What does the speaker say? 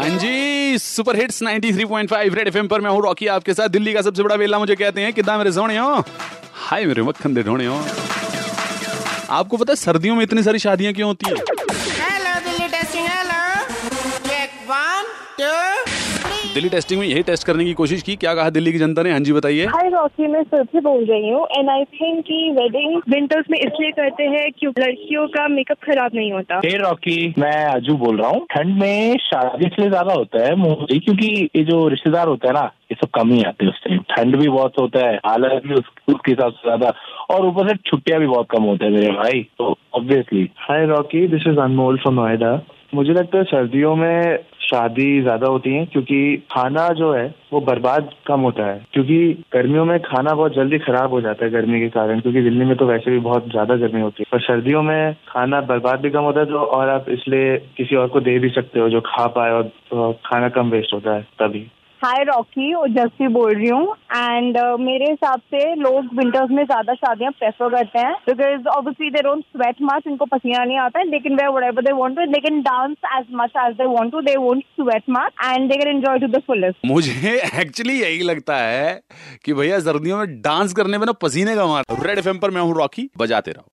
हाँ जी super hits 93.5 red FM पर मैं हूँ रॉकी आपके साथ दिल्ली का सबसे बड़ा वेला मुझे कहते हैं कितना मेरे सोने हो हाय मेरे मक्खन दे ढोने हो आपको पता है सर्दियों में इतनी सारी शादियाँ क्यों होती है Hello, Dilly testing. Hello. Check one, two. Delhi testing में यही टेस्ट करने की कोशिश की? क्या कहा दिल्ली की जनता ने? हाँ जी बताइए। हाय रॉकी मैं सुरभि बोल रही हूँ। एंड आई थिंक कि वेडिंग विंटर्स में इसलिए करते हैं क्योंकि लड़कियों का मेकअप खराब नहीं होता। हे रॉकी मैं अजू बोल रहा हूँ। ठंड में शादी इसलिए ज़्यादा होता है मोस्टली क्योंकि ये जो रिश्तेदार होते हैं ना ये सब कम ही आते हैं उस टाइम ठंड भी बहुत होता है हालत भी उसके हिसाब से ज़्यादा। और ऊपर से छुट्टियाँ भी बहुत कम होते हैं मेरे भाई तो obviously hi Rocky this is Anmol from Noida मुझे लगता है सर्दियों में शादी ज़्यादा होती है क्योंकि खाना जो है, वो बर्बाद कम होता है। क्योंकि गर्मियों में खाना बहुत जल्दी खराब हो जाता है गर्मी के कारण, क्योंकि दिल्ली में तो वैसे भी बहुत ज़्यादा गर्मी होती है। पर सर्दियों में खाना बर्बाद भी कम होता है तो और आप इसलिए किसी और को दे भी सकते हो जो खा पाए और खाना कम वेस्ट होता है, तभी। हाय रॉकी जस्सी बोल रही हूँ। एंड uh, मेरे हिसाब से लोग विंटर्स में ज़्यादा शादियाँ प्रेफर करते हैं। Because obviously they don't sweat much इनको पसीना नहीं आता है लेकिन वे whatever they want to they can dance as much as they want to they won't sweat much and they can enjoy to the fullest मुझे एक्चुअली यही लगता है कि भैया सर्दियों में डांस करने में ना पसीने का मार रेड एफएम पर मैं हूँ रॉकी बजाते रहो।